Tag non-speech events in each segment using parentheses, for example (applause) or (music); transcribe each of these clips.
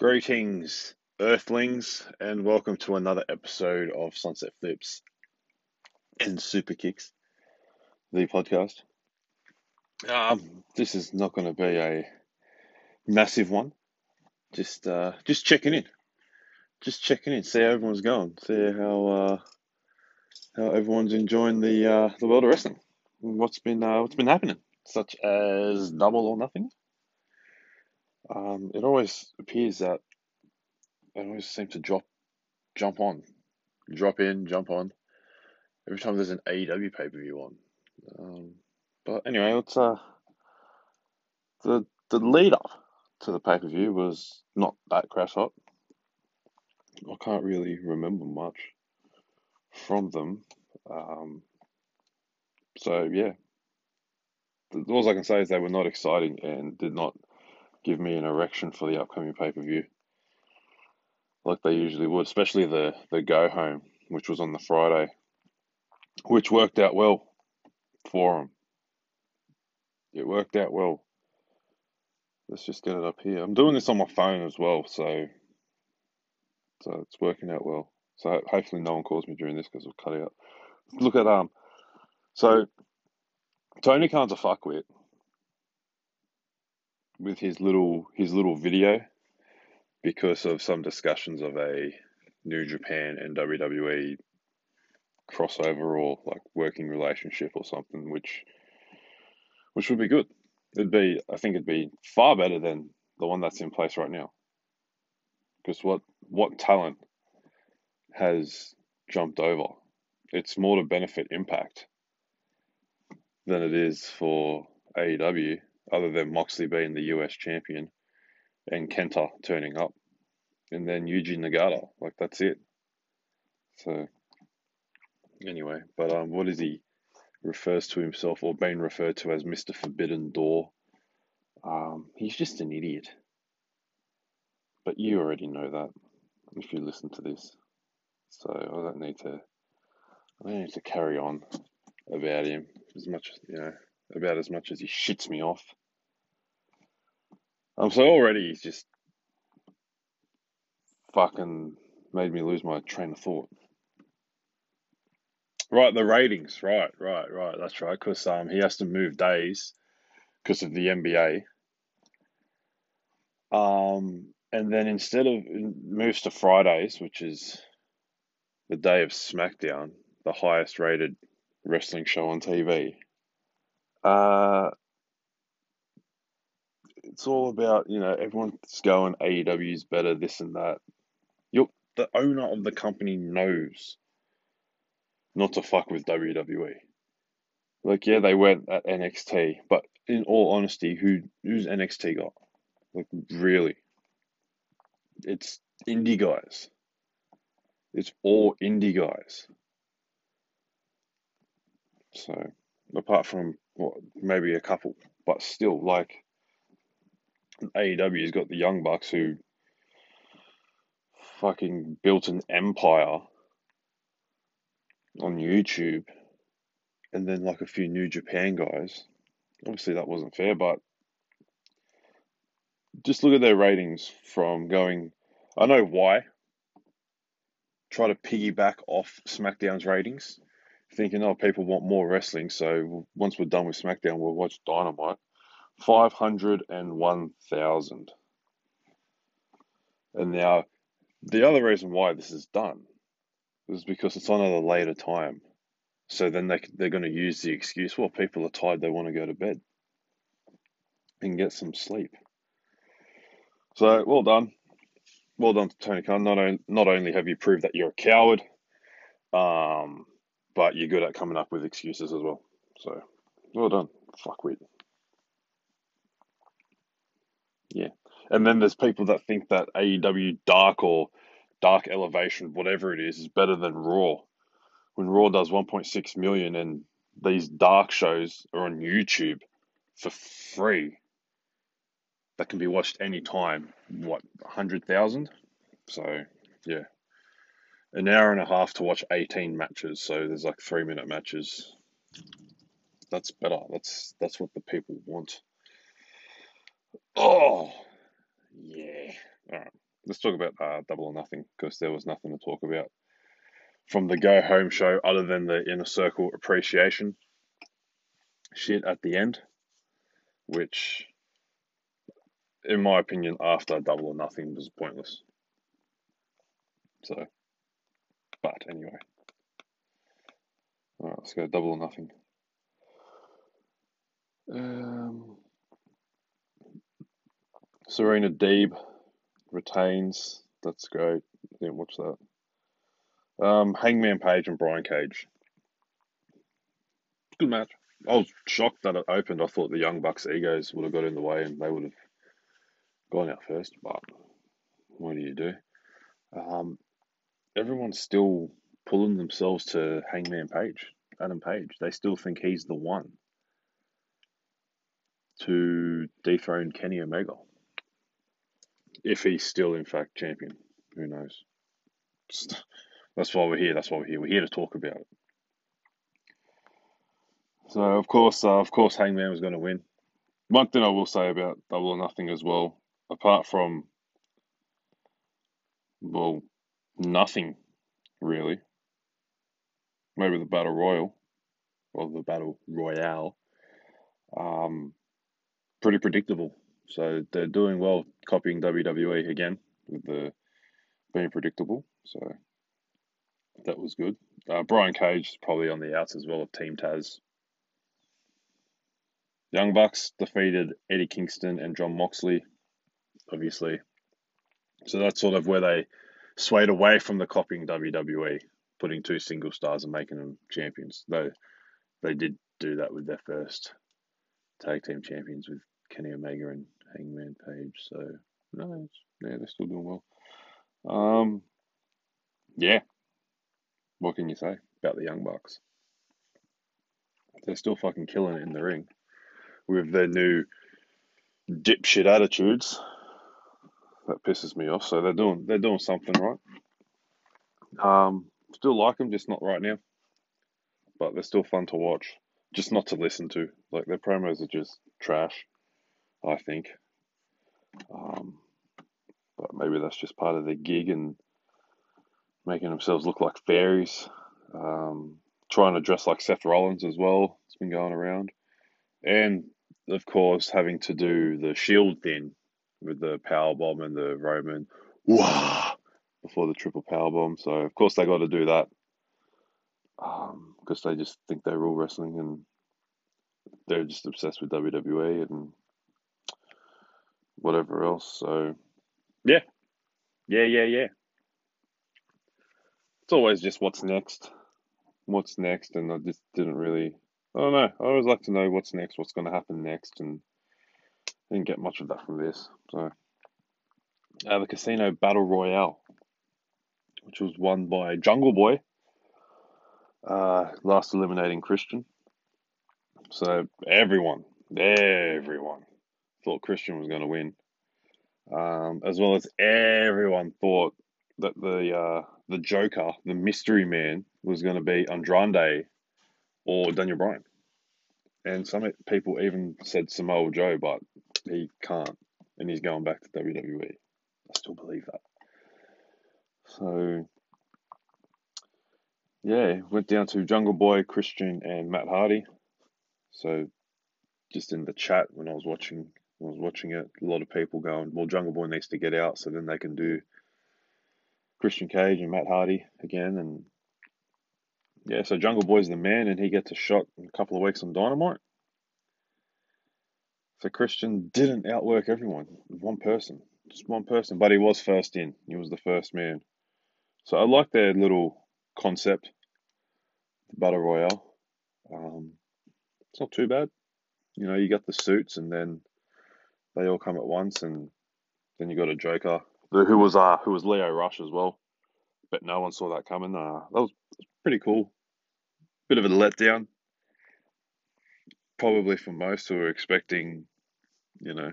Greetings, Earthlings, and welcome to another episode of Sunset Flips and Super Kicks, the podcast. Um, this is not going to be a massive one. Just, uh, just checking in, just checking in, see how everyone's going, see how uh, how everyone's enjoying the uh, the world of wrestling. What's been uh, what's been happening, such as double or nothing. Um, it always appears that it always seems to drop, jump on, drop in, jump on. Every time there's an AEW pay per view on. Um, but anyway, let's uh, the the lead up to the pay per view was not that crash hot. I can't really remember much from them. Um, so yeah, the, all I can say is they were not exciting and did not give me an erection for the upcoming pay per view, like they usually would, especially the the go home, which was on the Friday, which worked out well for them. It worked out well. Let's just get it up here. I'm doing this on my phone as well, so so it's working out well. So hopefully no one calls me during this because we'll cut it out. Look at um. So Tony Khan's a fuckwit with his little his little video because of some discussions of a New Japan and WWE crossover or like working relationship or something, which which would be good. It'd be I think it'd be far better than the one that's in place right now. Because what what talent has jumped over? It's more to benefit Impact than it is for AEW other than Moxley being the US champion and Kenta turning up. And then Yuji Nagata. Like that's it. So anyway, but um what is he refers to himself or being referred to as Mr. Forbidden Door. Um, he's just an idiot. But you already know that if you listen to this. So I don't need to I don't need to carry on about him as much you know about as much as he shits me off. Um, so already he's just fucking made me lose my train of thought. Right, the ratings. Right, right, right. That's right. Because um, he has to move days because of the NBA. Um, and then instead of moves to Fridays, which is the day of SmackDown, the highest rated wrestling show on TV. Uh, it's all about you know everyone's going AEW's better, this and that. You're the owner of the company knows not to fuck with WWE. Like yeah, they went at NXT, but in all honesty, who who's NXT got? Like really, it's indie guys. It's all indie guys. So apart from what maybe a couple, but still like AEW's got the Young Bucks who fucking built an empire on YouTube and then like a few New Japan guys. Obviously that wasn't fair, but just look at their ratings from going I know why. Try to piggyback off SmackDown's ratings, thinking, oh, people want more wrestling, so once we're done with SmackDown, we'll watch Dynamite. 501,000. And now, the other reason why this is done is because it's on at a later time. So then they, they're going to use the excuse, well, people are tired, they want to go to bed and get some sleep. So, well done. Well done to Tony Khan. Not, on, not only have you proved that you're a coward, um, but you're good at coming up with excuses as well. So, well done. Fuck Fuckwit. Yeah. And then there's people that think that AEW Dark or Dark Elevation, whatever it is, is better than Raw. When Raw does 1.6 million and these dark shows are on YouTube for free that can be watched anytime. What, 100,000? So, yeah. An hour and a half to watch 18 matches. So there's like three minute matches. That's better. That's that's what the people want. Oh, yeah. All right. let's talk about uh, Double or Nothing because there was nothing to talk about from the Go Home show other than the Inner Circle appreciation shit at the end, which, in my opinion, after Double or Nothing was pointless. So, but anyway. Alright, let's go Double or Nothing. Um, Serena Deeb retains. That's great. Didn't watch that. Um, Hangman Page and Brian Cage. Good match. I was shocked that it opened. I thought the Young Bucks egos would have got in the way and they would have gone out first. But what do you do? Um, everyone's still pulling themselves to Hangman Page, Adam Page. They still think he's the one to dethrone Kenny Omega. If he's still, in fact, champion. Who knows? That's why we're here. That's why we're here. We're here to talk about it. So, of course, uh, of course, Hangman was going to win. One thing I will say about Double or Nothing as well, apart from, well, nothing really. Maybe the Battle Royal or the Battle Royale. Um, pretty predictable. So they're doing well copying WWE again with the being predictable. So that was good. Uh, Brian Cage is probably on the outs as well of Team Taz. Young Bucks defeated Eddie Kingston and Jon Moxley, obviously. So that's sort of where they swayed away from the copying WWE, putting two single stars and making them champions. Though they did do that with their first tag team champions with Kenny Omega and Hangman Page. So no, yeah, they're still doing well. Um, yeah. What can you say about the Young Bucks? They're still fucking killing it in the ring with their new dipshit attitudes. That pisses me off. So they're doing they're doing something right. Um, still like them, just not right now. But they're still fun to watch, just not to listen to. Like their promos are just trash. I think. Um, but maybe that's just part of the gig and making themselves look like fairies. Um, trying to dress like Seth Rollins as well. It's been going around. And of course, having to do the shield thing with the power bomb and the Roman wah before the triple power bomb. So of course they got to do that because um, they just think they're all wrestling and they're just obsessed with WWE and whatever else. So, yeah, yeah, yeah, yeah. It's always just what's next, what's next, and I just didn't really. I don't know. I always like to know what's next, what's going to happen next, and I didn't get much of that from this. So, uh, the Casino Battle Royale, which was won by Jungle Boy, uh, last eliminating Christian. So everyone, everyone thought Christian was going to win, um, as well as everyone thought that the uh, the Joker, the Mystery Man, was going to be Andrade or Daniel Bryan. And some people even said Samoa Joe, but he can't, and he's going back to WWE. I still believe that. So, yeah, went down to Jungle Boy, Christian, and Matt Hardy. So, just in the chat when I was watching I was watching it, a lot of people going, well, Jungle Boy needs to get out so then they can do Christian Cage and Matt Hardy again. And yeah, so Jungle Boy's the man and he gets a shot in a couple of weeks on Dynamite. So Christian didn't outwork everyone, one person, just one person, but he was first in. He was the first man. So I like their little concept, the Battle Royale. Um, it's not too bad. You know, you got the suits and then they all come at once, and then you got a Joker who was uh who was Lio Rush as well, but no one saw that coming. Uh, that was pretty cool. Bit of a letdown, probably for most who were expecting, you know,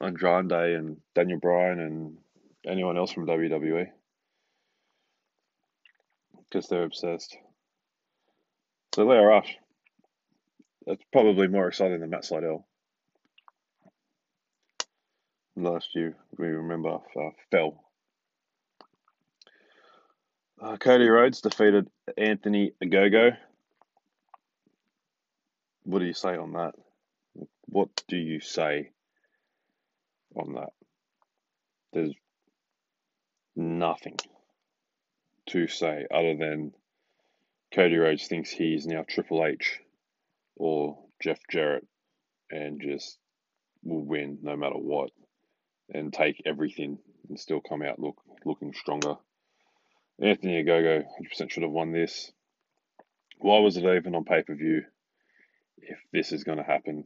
Andrade and Daniel Bryan and anyone else from WWE because they're obsessed. So Lio Rush, that's probably more exciting than Matt Sydal. Last year, we remember, uh, fell. Uh, Cody Rhodes defeated Anthony Ogogo. What do you say on that? What do you say on that? There's nothing to say other than Cody Rhodes thinks he's now Triple H or Jeff Jarrett and just will win no matter what and take everything and still come out look looking stronger. Anthony Ogogo 100% should have won this. Why was it even on pay per view if this is going to happen?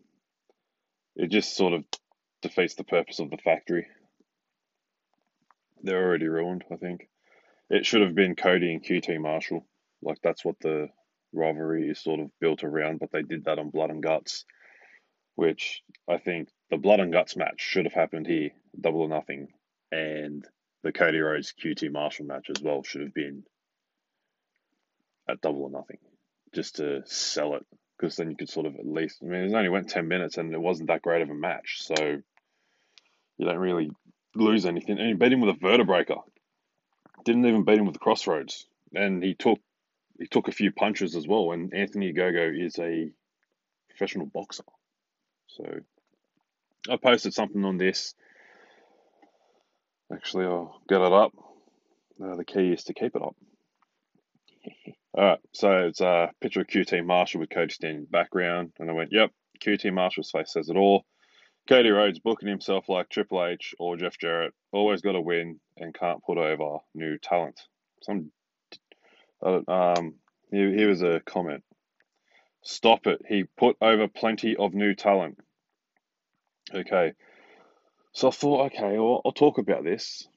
It just sort of defeats the purpose of the factory. They're already ruined, I think. It should have been Cody and QT Marshall. Like, that's what the rivalry is sort of built around, but they did that on Blood and Guts, which I think the Blood and Guts match should have happened here, double or nothing, and the Cody Rhodes QT Marshall match as well should have been at double or nothing, just to sell it, because then you could sort of at least. I mean, it only went ten minutes, and it wasn't that great of a match, so you don't really lose anything. And he beat him with a Vertebreaker. Didn't even beat him with the crossroads, and he took he took a few punches as well. And Anthony Ogogo is a professional boxer, so I posted something on this. Actually, I'll get it up. Uh, the key is to keep it up. (laughs) All right, so it's a picture of QT Marshall with Cody standing in the background, and I went, "Yep, QT Marshall's face says it all." Cody Rhodes booking himself like Triple H or Jeff Jarrett, always got to win and can't put over new talent. Some, uh, um, here, here was a comment. Stop it. He put over plenty of new talent. Okay. So I thought, okay, well, I'll talk about this.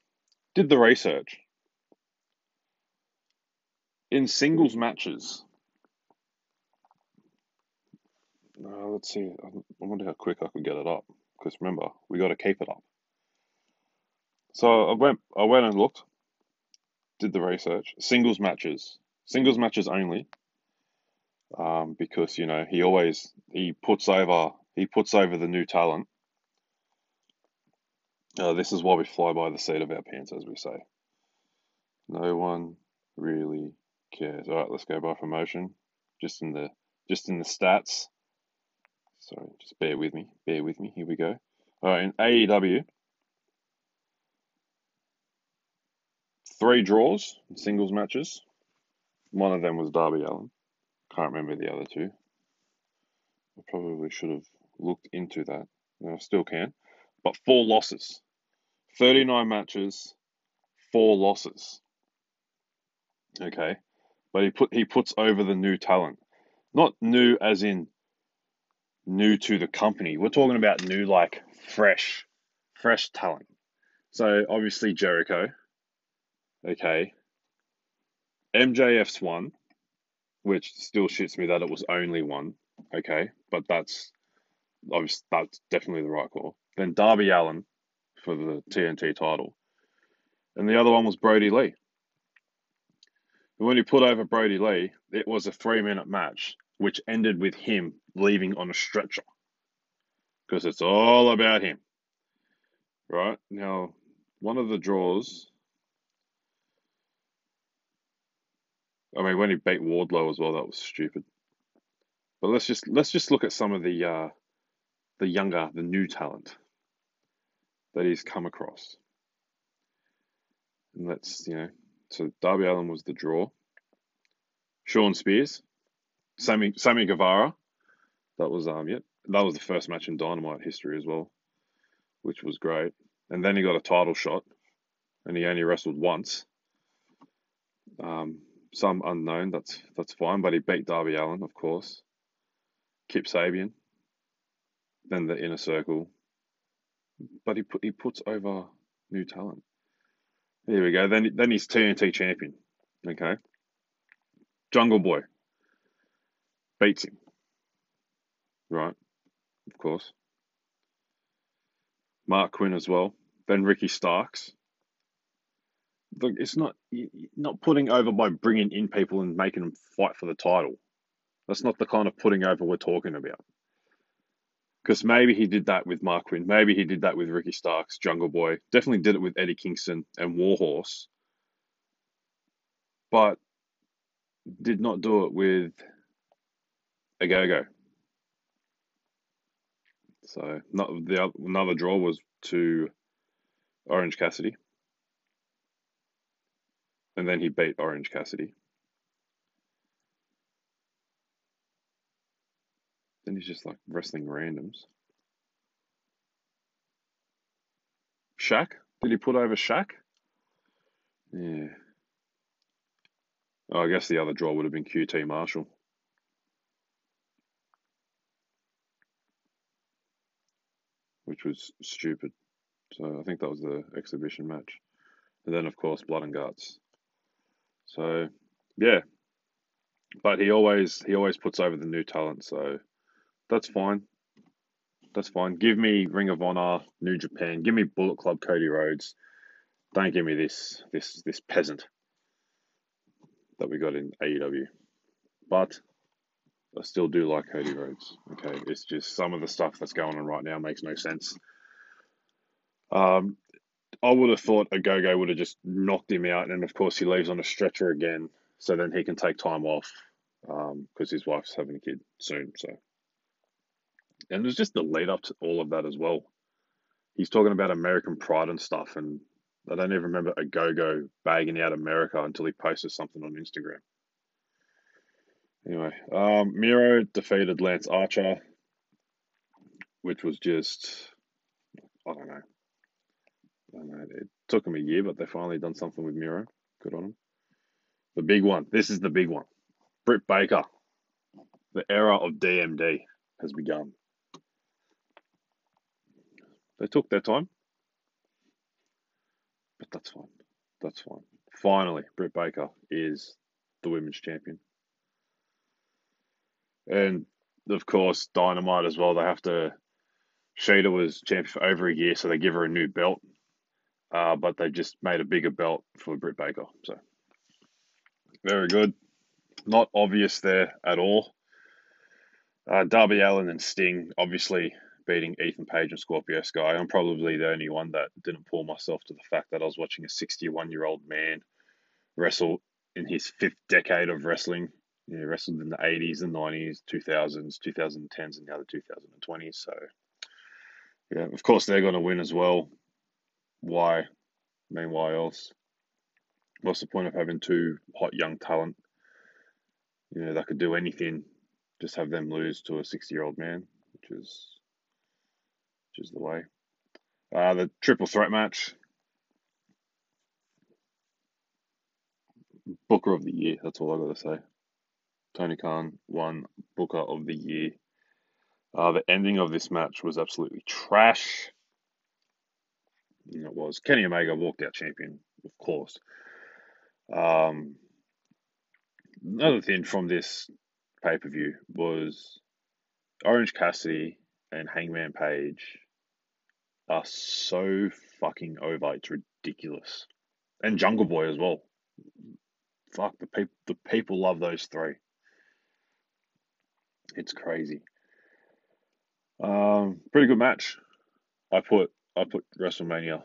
Did the research. In singles matches, uh, let's see. I wonder how quick I could get it up. Because remember, we got to keep it up. So I went, I went and looked, did the research. Singles matches, singles matches only. Um, because you know he always he puts over he puts over the new talent uh, this is why we fly by the seat of our pants, as we say. No one really cares. All right, let's go by promotion. Just in the just in the stats. Sorry, just bear with me. Bear with me. Here we go. All right, in AEW, three draws in singles matches. One of them was Darby Allin. Can't remember the other two. I probably should have looked into that. I still can. But four losses. 39 matches, four losses. Okay. But he put he puts over the new talent. Not new as in new to the company. We're talking about new like fresh, fresh talent. So obviously Jericho. Okay. MJF's one, which still shits me that it was only one. Okay, but that's obviously that's definitely the right call. Then Darby Allin, for the TNT title. And the other one was Brodie Lee. And when he put over Brodie Lee, it was a three minute match, which ended with him leaving on a stretcher. Because it's all about him. Right? Now, one of the draws. I mean, when he beat Wardlow as well, that was stupid. But let's just let's just look at some of the uh, the younger, the new talent that he's come across. And let's, you know, so Darby Allin was the draw. Shawn Spears, Sammy Sammy Guevara, that was um yeah, that was the first match in Dynamite history as well, which was great. And then he got a title shot, and he only wrestled once. Um, some unknown, that's that's fine, but he beat Darby Allin, of course. Kip Sabian, then the inner circle, but he put, he puts over new talent. There we go. Then then he's TNT champion. Okay. Jungle Boy beats him. Right. Of course. Marq Quen as well. Then Ricky Starks. Look, it's not not putting over by bringing in people and making them fight for the title. That's not the kind of putting over we're talking about. Because maybe he did that with Marq Quen. Maybe he did that with Ricky Starks, Jungle Boy. Definitely did it with Eddie Kingston and Warhorse. But did not do it with Ogogo. So not the another draw was to Orange Cassidy, and then he beat Orange Cassidy. Then he's just like wrestling randoms. Shaq? Did he put over Shaq? Yeah. Oh, I guess the other draw would have been QT Marshall. Which was stupid. So I think that was the exhibition match. And then, of course, Blood and Guts. So, yeah. But he always he always puts over the new talent, so that's fine. That's fine. Give me Ring of Honor, New Japan. Give me Bullet Club, Cody Rhodes. Don't give me this this this peasant that we got in AEW. But I still do like Cody Rhodes. Okay, it's just some of the stuff that's going on right now makes no sense. Um, I would have thought Ogogo would have just knocked him out, and of course he leaves on a stretcher again, so then he can take time off because um, his wife's having a kid soon. So, and there's just the lead up to all of that as well. He's talking about American pride and stuff, and I don't even remember Ogogo bagging out America until he posted something on Instagram. Anyway, um, Miro defeated Lance Archer, which was just, I don't know. I don't know. It took him a year, but they finally done something with Miro. Good on him. The big one. This is the big one. Britt Baker. The era of DMD has begun. They took their time. But that's fine. That's fine. Finally, Britt Baker is the women's champion. And of course, Dynamite as well. They have to. Shida was champion for over a year, so they give her a new belt. Uh, but they just made a bigger belt for Britt Baker. So, very good. Not obvious there at all. Uh, Darby Allin and Sting, obviously, beating Ethan Page and Scorpio Sky. I'm probably the only one that didn't pull myself to the fact that I was watching a 61 year old man wrestle in his fifth decade of wrestling. Know, wrestled in the 80s, the 90s, 2000s, 2010s, and the other 2020s. So, yeah, of course they're going to win as well. Why? I mean, why else? What's the point of having two hot young talent? You know, that could do anything. Just have them lose to a 60 year old man, which is which is the way. Uh, the triple threat match. Booker of the year. That's all I got to say. Tony Khan won Booker of the year. Uh, the ending of this match was absolutely trash. it was Kenny Omega walked out champion, of course. Um, another thing from this pay per view was Orange Cassidy and Hangman Page are so fucking over. It's ridiculous. And Jungle Boy as well. Fuck the people. The people love those three. It's crazy. Um, pretty good match. I put I put WrestleMania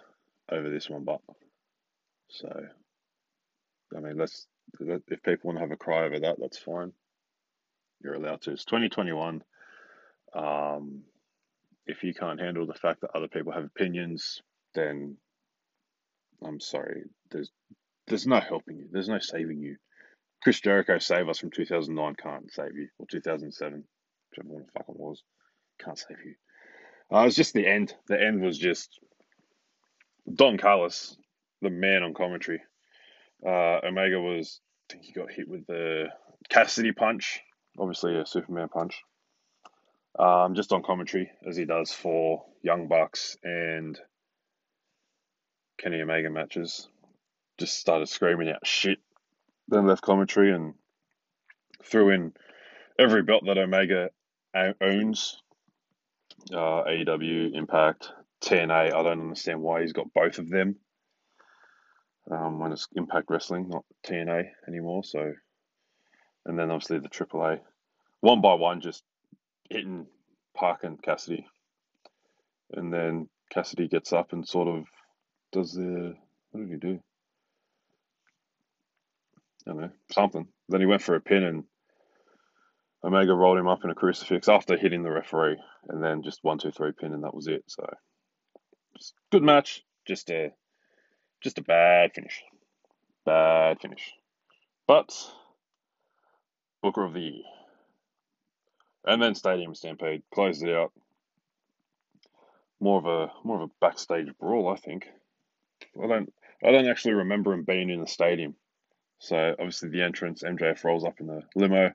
over this one, but so I mean, let's if people want to have a cry over that, that's fine. You're allowed to. It's 2021. Um, if you can't handle the fact that other people have opinions, then I'm sorry. There's there's no helping you. There's no saving you. Chris Jericho save us from 2009 can't save you, or 2007, whichever one the fuck it was, can't save you. Uh, it was just the end. The end was just Don Callis, the man on commentary. Uh, Omega was, I think he got hit with the Cassidy punch, obviously a Superman punch um, just on commentary as he does for Young Bucks and Kenny Omega matches. Just started screaming out shit, then left commentary and threw in every belt that Omega owns uh, AEW, Impact, TNA. I don't understand why he's got both of them. Um, when it's Impact Wrestling, not TNA anymore. So, and then obviously the AAA, one by one, just hitting parking Cassidy, and then Cassidy gets up and sort of does the what did he do? I don't know something. Then he went for a pin and Omega rolled him up in a crucifix after hitting the referee, and then just one, two, three pin, and that was it. So, good match. Just a, just a bad finish. Bad finish. But Booker of the Year, and then Stadium Stampede closed it out. More of a more of a backstage brawl, I think. I don't I don't actually remember him being in the stadium. So obviously the entrance, MJF rolls up in the limo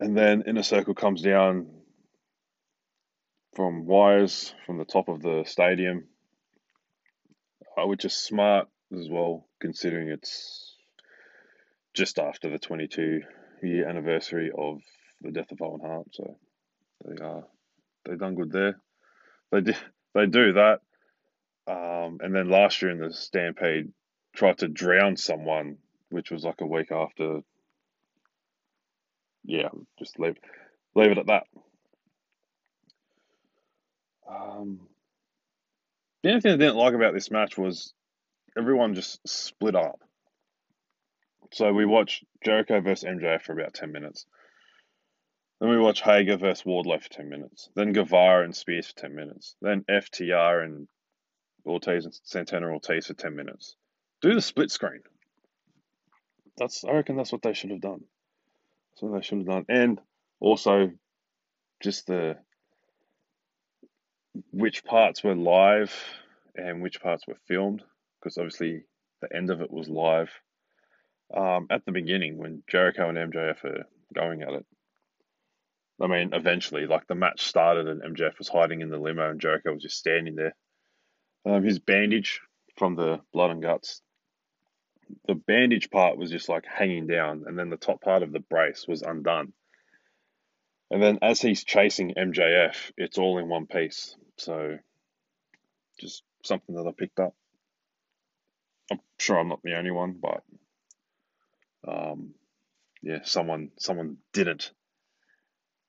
and then Inner Circle comes down from wires from the top of the stadium, which is smart as well, considering it's just after the 22 year anniversary of the death of Owen Hart. So they are they done good there. They did they do that. Um, and then last year in the Stampede, tried to drown someone, which was like a week after yeah, just leave leave it at that. Um, the only thing I didn't like about this match was everyone just split up. So we watched Jericho versus MJF for about ten minutes. Then we watch Hager versus Wardlow for ten minutes. Then Guevara and Spears for ten minutes. Then FTR and Ortiz and Santana Ortiz for ten minutes. Do the split screen. That's I reckon that's what they should have done. So they should have done. And also just the which parts were live and which parts were filmed, because obviously the end of it was live. Um, at the beginning, when Jericho and MJF are going at it, I mean, eventually, like the match started and MJF was hiding in the limo and Jericho was just standing there. Um, his bandage from the blood and guts the bandage part was just like hanging down, and then the top part of the brace was undone. And then as he's chasing MJF, it's all in one piece. So just something that I picked up. I'm sure I'm not the only one, but um, yeah, someone someone didn't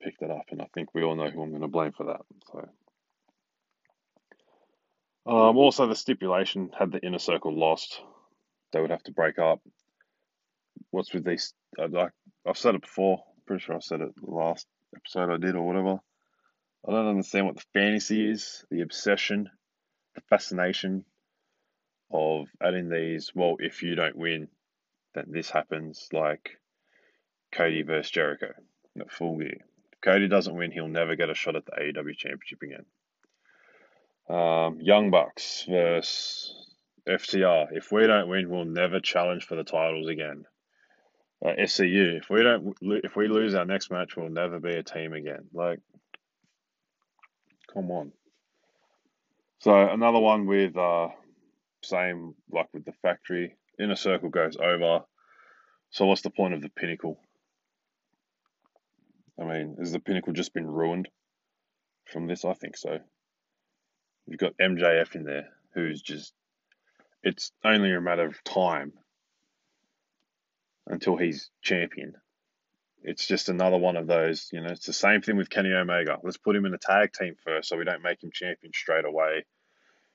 pick that up, and I think we all know who I'm going to blame for that. So. Um, also, the stipulation had the inner circle lost they would have to break up. What's with these? Like I've said it before. Pretty sure I said it the last episode I did or whatever. I don't understand what the fantasy is, the obsession, the fascination of adding these. Well, if you don't win, then this happens. Like Cody versus Jericho at full gear. Cody doesn't win, he'll never get a shot at the AEW Championship again. Um, Young Bucks versus FTR, if we don't win, we'll never challenge for the titles again. Uh, SCU, if we don't, if we lose our next match, we'll never be a team again. Like, come on. So another one with uh, same like with the factory. Inner circle goes over. So what's the point of the pinnacle? I mean, has the pinnacle just been ruined from this? I think so. You've got MJF in there, who's just it's only a matter of time until he's champion. It's just another one of those, you know, it's the same thing with Kenny Omega. Let's put him in a tag team first so we don't make him champion straight away.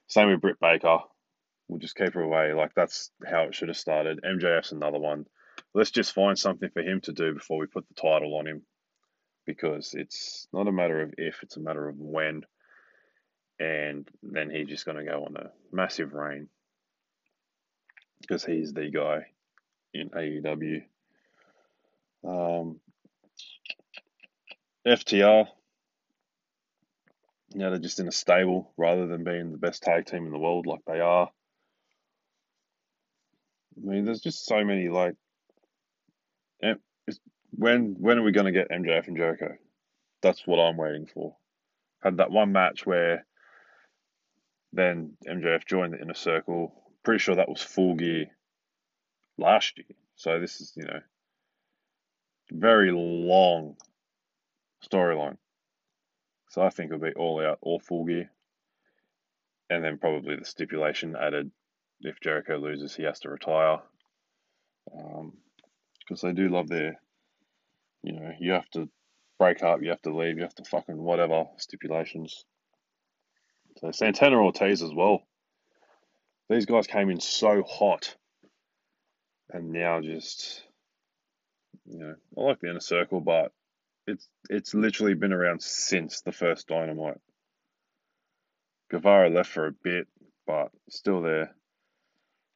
Same with Britt Baker. We'll just keep her away. Like that's how it should have started. MJF's another one. Let's just find something for him to do before we put the title on him. Because it's not a matter of if, it's a matter of when. And then he's just going to go on a massive reign because he's the guy in AEW. Um, FTR, you know, they're just in a stable rather than being the best tag team in the world like they are. I mean, there's just so many like, when when are we going to get MJF and Jericho? That's what I'm waiting for. Had that one match where then MJF joined the inner circle pretty sure that was full gear last year. So this is, you know, very long storyline. So I think it'll be all out, all full gear. And then probably the stipulation added if Jericho loses, he has to retire. Because um, they do love their, you know, you have to break up, you have to leave, you have to fucking whatever stipulations. So Santana Ortiz as well. These guys came in so hot, and now just you know I like the inner circle, but it's it's literally been around since the first Dynamite. Guevara left for a bit, but still there.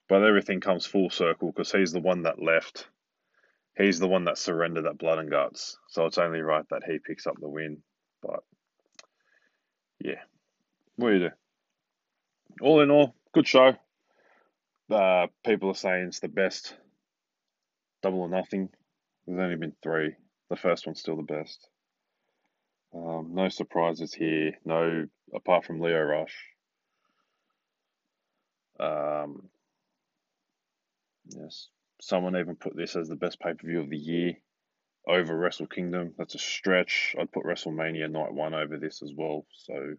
But everything comes full circle because he's the one that left. He's the one that surrendered that blood and guts. So it's only right that he picks up the win. But yeah, what do you do? All in all, good show. Uh, people are saying it's the best double or nothing. There's only been three. The first one's still the best. Um, no surprises here. No, apart from Lio Rush. Um, yes, someone even put this as the best pay per view of the year over Wrestle Kingdom. That's a stretch. I'd put WrestleMania Night One over this as well. So,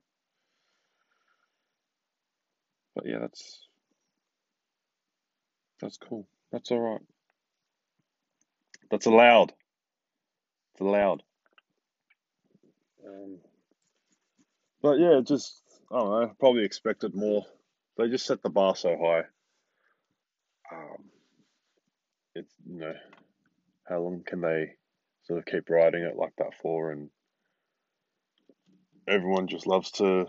but yeah, that's that's cool. That's all right. That's allowed. It's allowed. Um, but yeah, just I don't know. Probably expected more. They just set the bar so high. Um, it's you know, how long can they sort of keep riding it like that for? And everyone just loves to,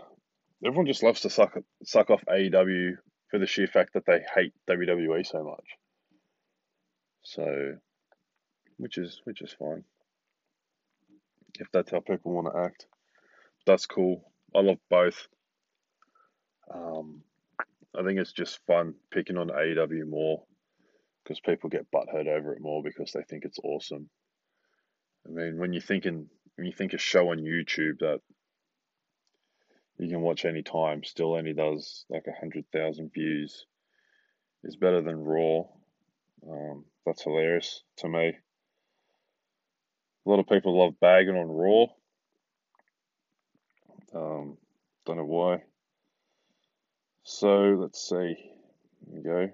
everyone just loves to suck suck off AEW for the sheer fact that they hate WWE so much. So, which is which is fine. If that's how people want to act, that's cool. I love both. Um, I think it's just fun picking on AEW more because people get butthurt over it more because they think it's awesome. I mean, when you're thinking when you think a show on YouTube that you can watch any time still only does like a hundred thousand views is better than Raw. Um, that's hilarious to me. A lot of people love bagging on Raw. Um, don't know why. So let's see. Here we go.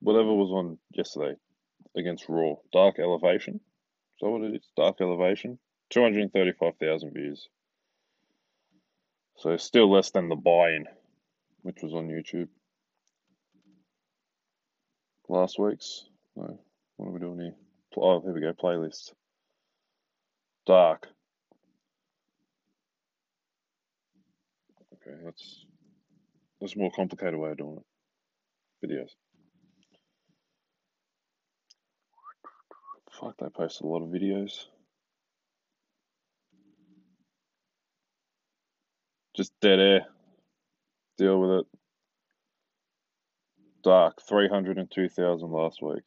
Whatever was on yesterday against Raw. Dark Elevation. Is that what it is? Dark Elevation. 235,000 views. So still less than the buy-in, which was on YouTube. Last week's. No. What are we doing here? Oh, here we go. Playlist. Dark. Okay, that's that's a more complicated way of doing it. Videos. Fuck, they post a lot of videos. Just dead air. Deal with it. Dark, 302,000 last week.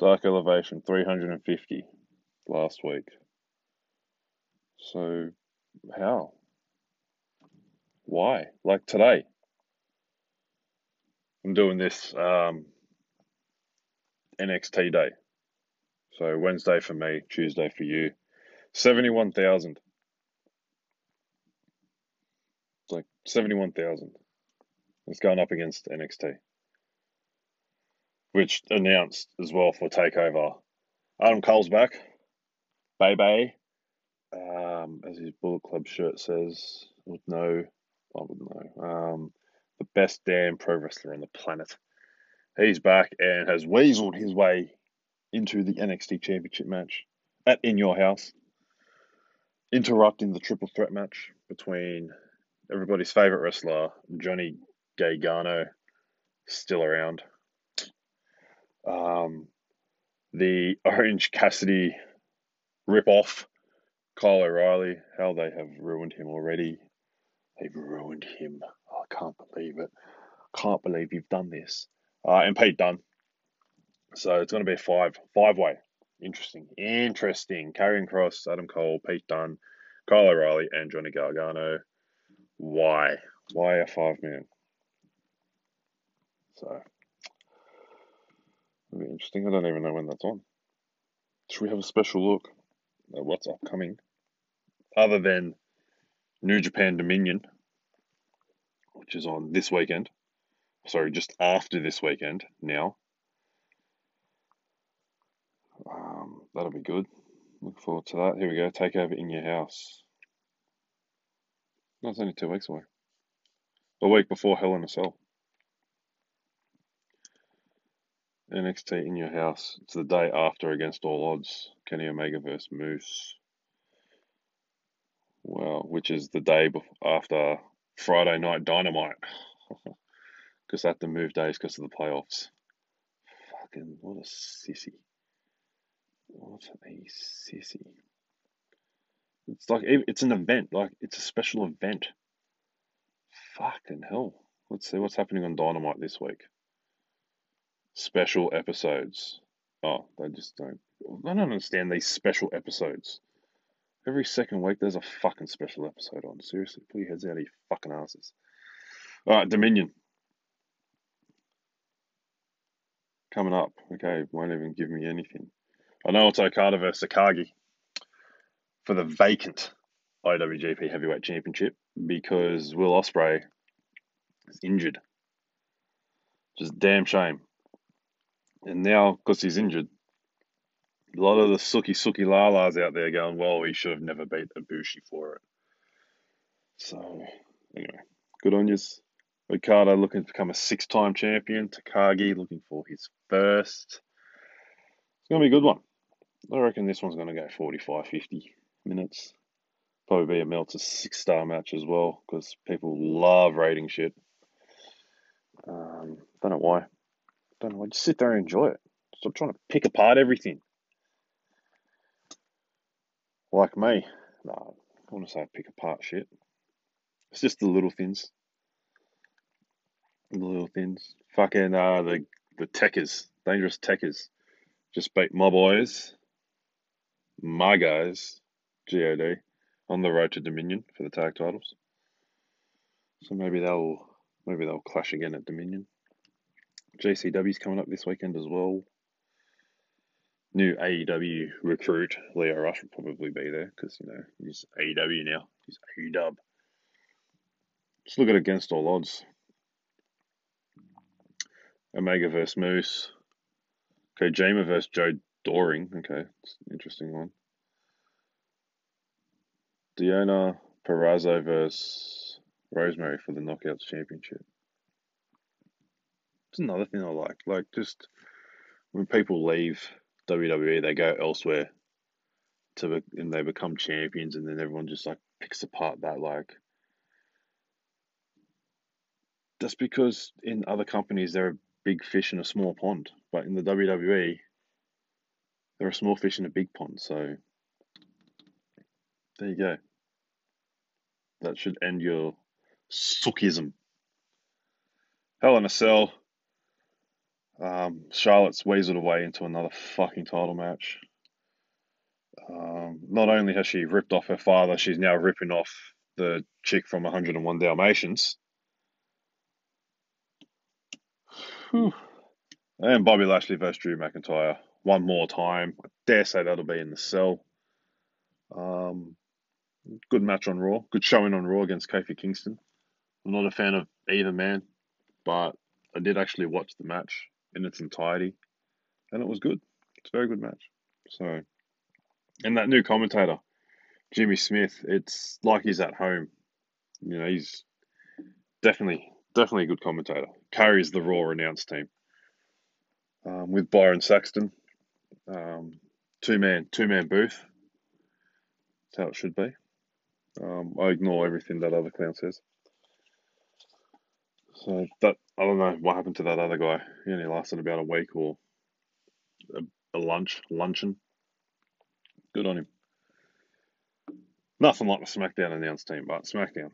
Dark Elevation, 350 last week. So, how? Why? Like today. I'm doing this um, NXT day. So Wednesday for me, Tuesday for you. 71,000. It's like 71,000. It's going up against NXT. Which announced as well for TakeOver. Adam Cole's back. Baby. Um, as his Bullet Club shirt says, with no I wouldn't know. Um, the best damn pro wrestler on the planet. He's back and has weaseled his way into the NXT Championship match at In Your House, interrupting the triple threat match between everybody's favorite wrestler, Johnny Gargano, still around. Um, the Orange Cassidy rip-off, Kyle O'Reilly, how they have ruined him already. They've ruined him. I can't believe it. Can't believe you've done this. Uh, and Pete Dunne. So it's going to be a five five way. Interesting. Interesting. Karrion Kross, Adam Cole, Pete Dunne, Kyle O'Reilly, and Johnny Gargano. Why? Why a five man? So it'll be interesting. I don't even know when that's on. Should we have a special look at what's upcoming? Other than New Japan Dominion, which is on this weekend. Sorry, just after this weekend now. Um, that'll be good. Look forward to that. Here we go. Take over in your house. It's only two weeks away. A week before Hell in a Cell. NXT in your house. It's the day after Against All Odds. Kenny Omega versus Moose. Well, which is the day after Friday Night Dynamite. (laughs) Because that to move days because of the playoffs. Fucking what a sissy. What a sissy. It's like it's an event, like it's a special event. Fucking hell. Let's see what's happening on Dynamite this week. Special episodes. Oh, they just don't. I don't understand these special episodes. Every second week there's a fucking special episode on. Seriously, put your heads out of your fucking asses. Alright, Dominion. Coming up. Okay, won't even give me anything. I know it's Okada versus Takagi for the vacant IWGP Heavyweight Championship because Will Ospreay is injured. Just damn shame. And now, because he's injured, a lot of the suki suki lalas out there going, well, he should have never beat Ibushi for it. So, anyway, good on yous. Okada looking to become a six time champion. Takagi looking for his first. It's going to be a good one. I reckon this one's going to go 45 50 minutes. Probably be a Meltzer six star match as well because people love rating shit. Um, don't know why. Don't know why. Just sit there and enjoy it. Stop trying to pick apart everything. Like me. No, I want to say pick apart shit. It's just the little things. The little things. Fucking uh, the the Tekkers, dangerous Tekkers, just beat my boys, my guys, God, on the road to Dominion for the tag titles. So maybe they'll maybe they'll clash again at Dominion. JCW's coming up this weekend as well. New AEW recruit Lio Rush will probably be there because you know he's AEW now. He's AEW. Just look at against all odds. Omega versus Moose. Kojima versus Joe Doering. Okay, it's an interesting one. Deonna Purrazzo versus Rosemary for the Knockouts Championship. It's another thing I like. Like, just when people leave WWE, they go elsewhere to and they become champions, and then everyone just like picks apart that like. Just because in other companies they're a big fish in a small pond, but in the WWE, they're a small fish in a big pond. So there you go. That should end your suckism. Hell in a Cell. Um, Charlotte's weaseled away into another fucking title match. Um, not only has she ripped off her father, she's now ripping off the chick from 101 Dalmatians. Whew. And Bobby Lashley versus Drew McIntyre one more time. I dare say that'll be in the cell. Um, good match on Raw. Good showing on Raw against Kofi Kingston. I'm not a fan of either man, but I did actually watch the match in its entirety, and it was good. It's a very good match. So, and that new commentator, Jimmy Smith, it's like he's at home. You know, he's definitely definitely a good commentator. Carries the Raw announced team um, with Byron Saxton, um, two man two man booth. That's how it should be. Um, I ignore everything that other clown says. So that I don't know what happened to that other guy. He only lasted about a week or a, a lunch luncheon. Good on him. Nothing like the SmackDown announced team, but SmackDown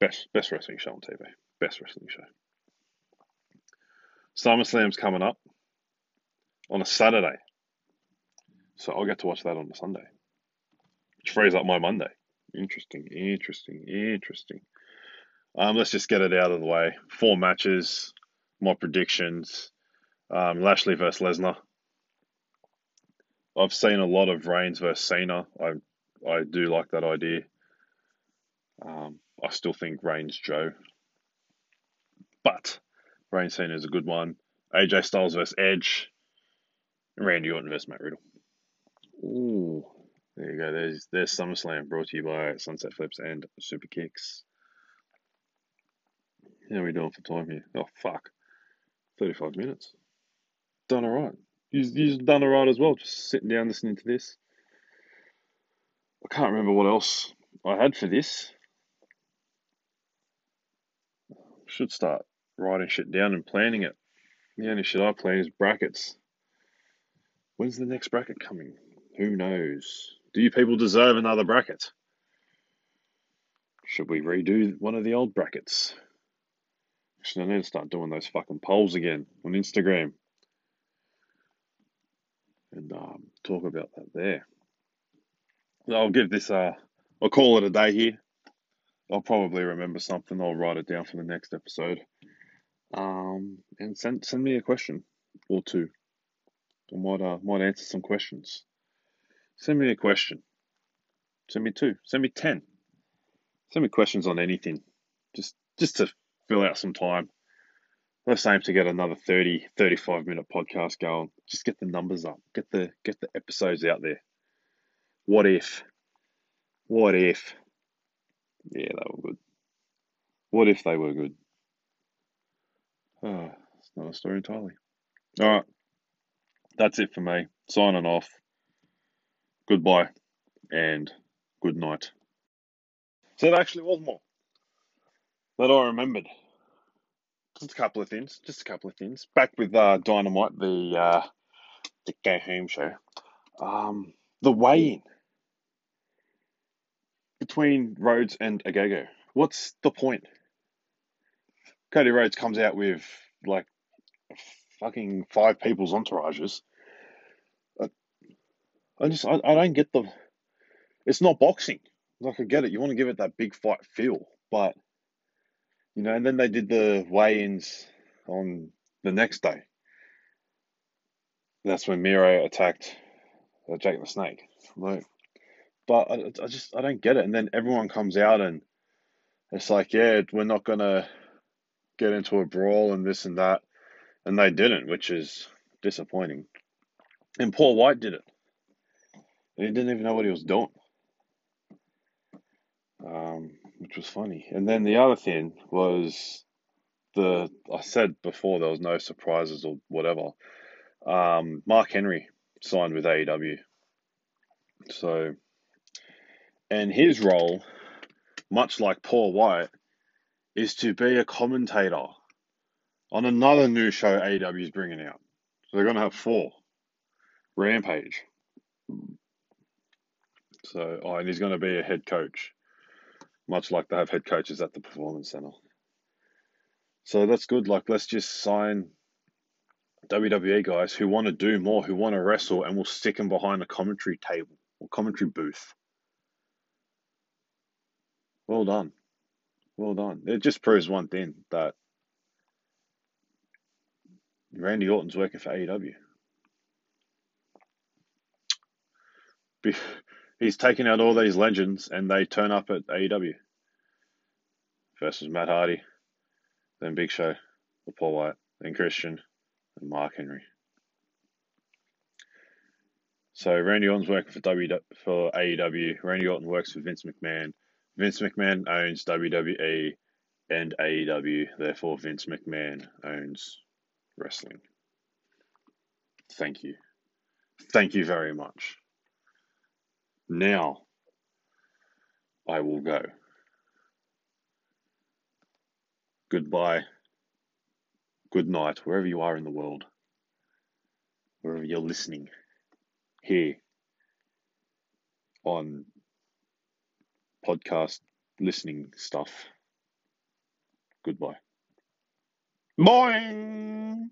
best best wrestling show on TV. Best wrestling show. SummerSlam's coming up on a Saturday. So I'll get to watch that on a Sunday, which frees up my Monday. Interesting, interesting, interesting. Um, let's just get it out of the way. Four matches, my predictions. Um, Lashley versus Lesnar. I've seen a lot of Reigns versus Cena. I I do like that idea. Um, I still think Reigns Joe, but Reigns Cena is a good one. AJ Styles versus Edge. Randy Orton versus Matt Riddle. There you go. There's there's SummerSlam brought to you by Sunset Flips and Super Kicks. How are we doing for time here? Oh fuck, thirty-five minutes. Done all right. You've, you've done all right as well. Just sitting down listening to this. I can't remember what else I had for this. Should start writing shit down and planning it. The only shit I plan is brackets. When's the next bracket coming? Who knows? Do you people deserve another bracket? Should we redo one of the old brackets? Actually, I need to start doing those fucking polls again on Instagram and um, talk about that there. I'll give this a. I'll call it a day here. I'll probably remember something. I'll write it down for the next episode. Um, and send send me a question or two. I might uh, might answer some questions. Send me a question. Send me two. Send me ten. Send me questions on anything. Just just to fill out some time. Let's aim to get another 30, 35 minute podcast going. Just get the numbers up. Get the get the episodes out there. What if? What if? Yeah, they were good. What if they were good? Oh, it's not a story entirely. All right. That's it for me. Signing off. Goodbye and good night. So that actually was more that I remembered. Just a couple of things. Just a couple of things. Back with uh, Dynamite, the uh, the Go Home show. Um, the weigh-in between Rhodes and Ogogo. What's the point? Cody Rhodes comes out with like fucking five people's entourages. I, just I, I don't get the. It's not boxing. Like I get it. You want to give it that big fight feel, but you know. And then they did the weigh-ins on the next day. That's when Miro attacked uh, Jake the Snake. Like, but I, I just I don't get it. And then everyone comes out and it's like, yeah, we're not gonna get into a brawl and this and that, and they didn't, which is disappointing. And Paul White did it. And he didn't even know what he was doing, um, which was funny. And then the other thing was the I said before there was no surprises or whatever. Um, Mark Henry signed with AEW, so and his role, much like Paul White, is to be a commentator on another new show AEW is bringing out. So they're going to have four. Rampage. So, oh, and he's going to be a head coach, much like they have head coaches at the Performance Center. So that's good. Like, let's just sign WWE guys who want to do more, who want to wrestle, and we'll stick them behind a commentary table or commentary booth. Well done. Well done. It just proves one thing that Randy Orton's working for AEW. He's taking out all these legends and they turn up at AEW. Versus Matt Hardy, then Big Show, then Paul White, then Christian, and Mark Henry. So Randy Orton's working for W for AEW. Randy Orton works for Vince McMahon. Vince McMahon owns WWE and AEW, therefore, Vince McMahon owns wrestling. Thank you. Thank you very much. Now, I will go. Goodbye. Good night, wherever you are in the world, wherever you're listening, here on podcast listening stuff. Goodbye. Boing!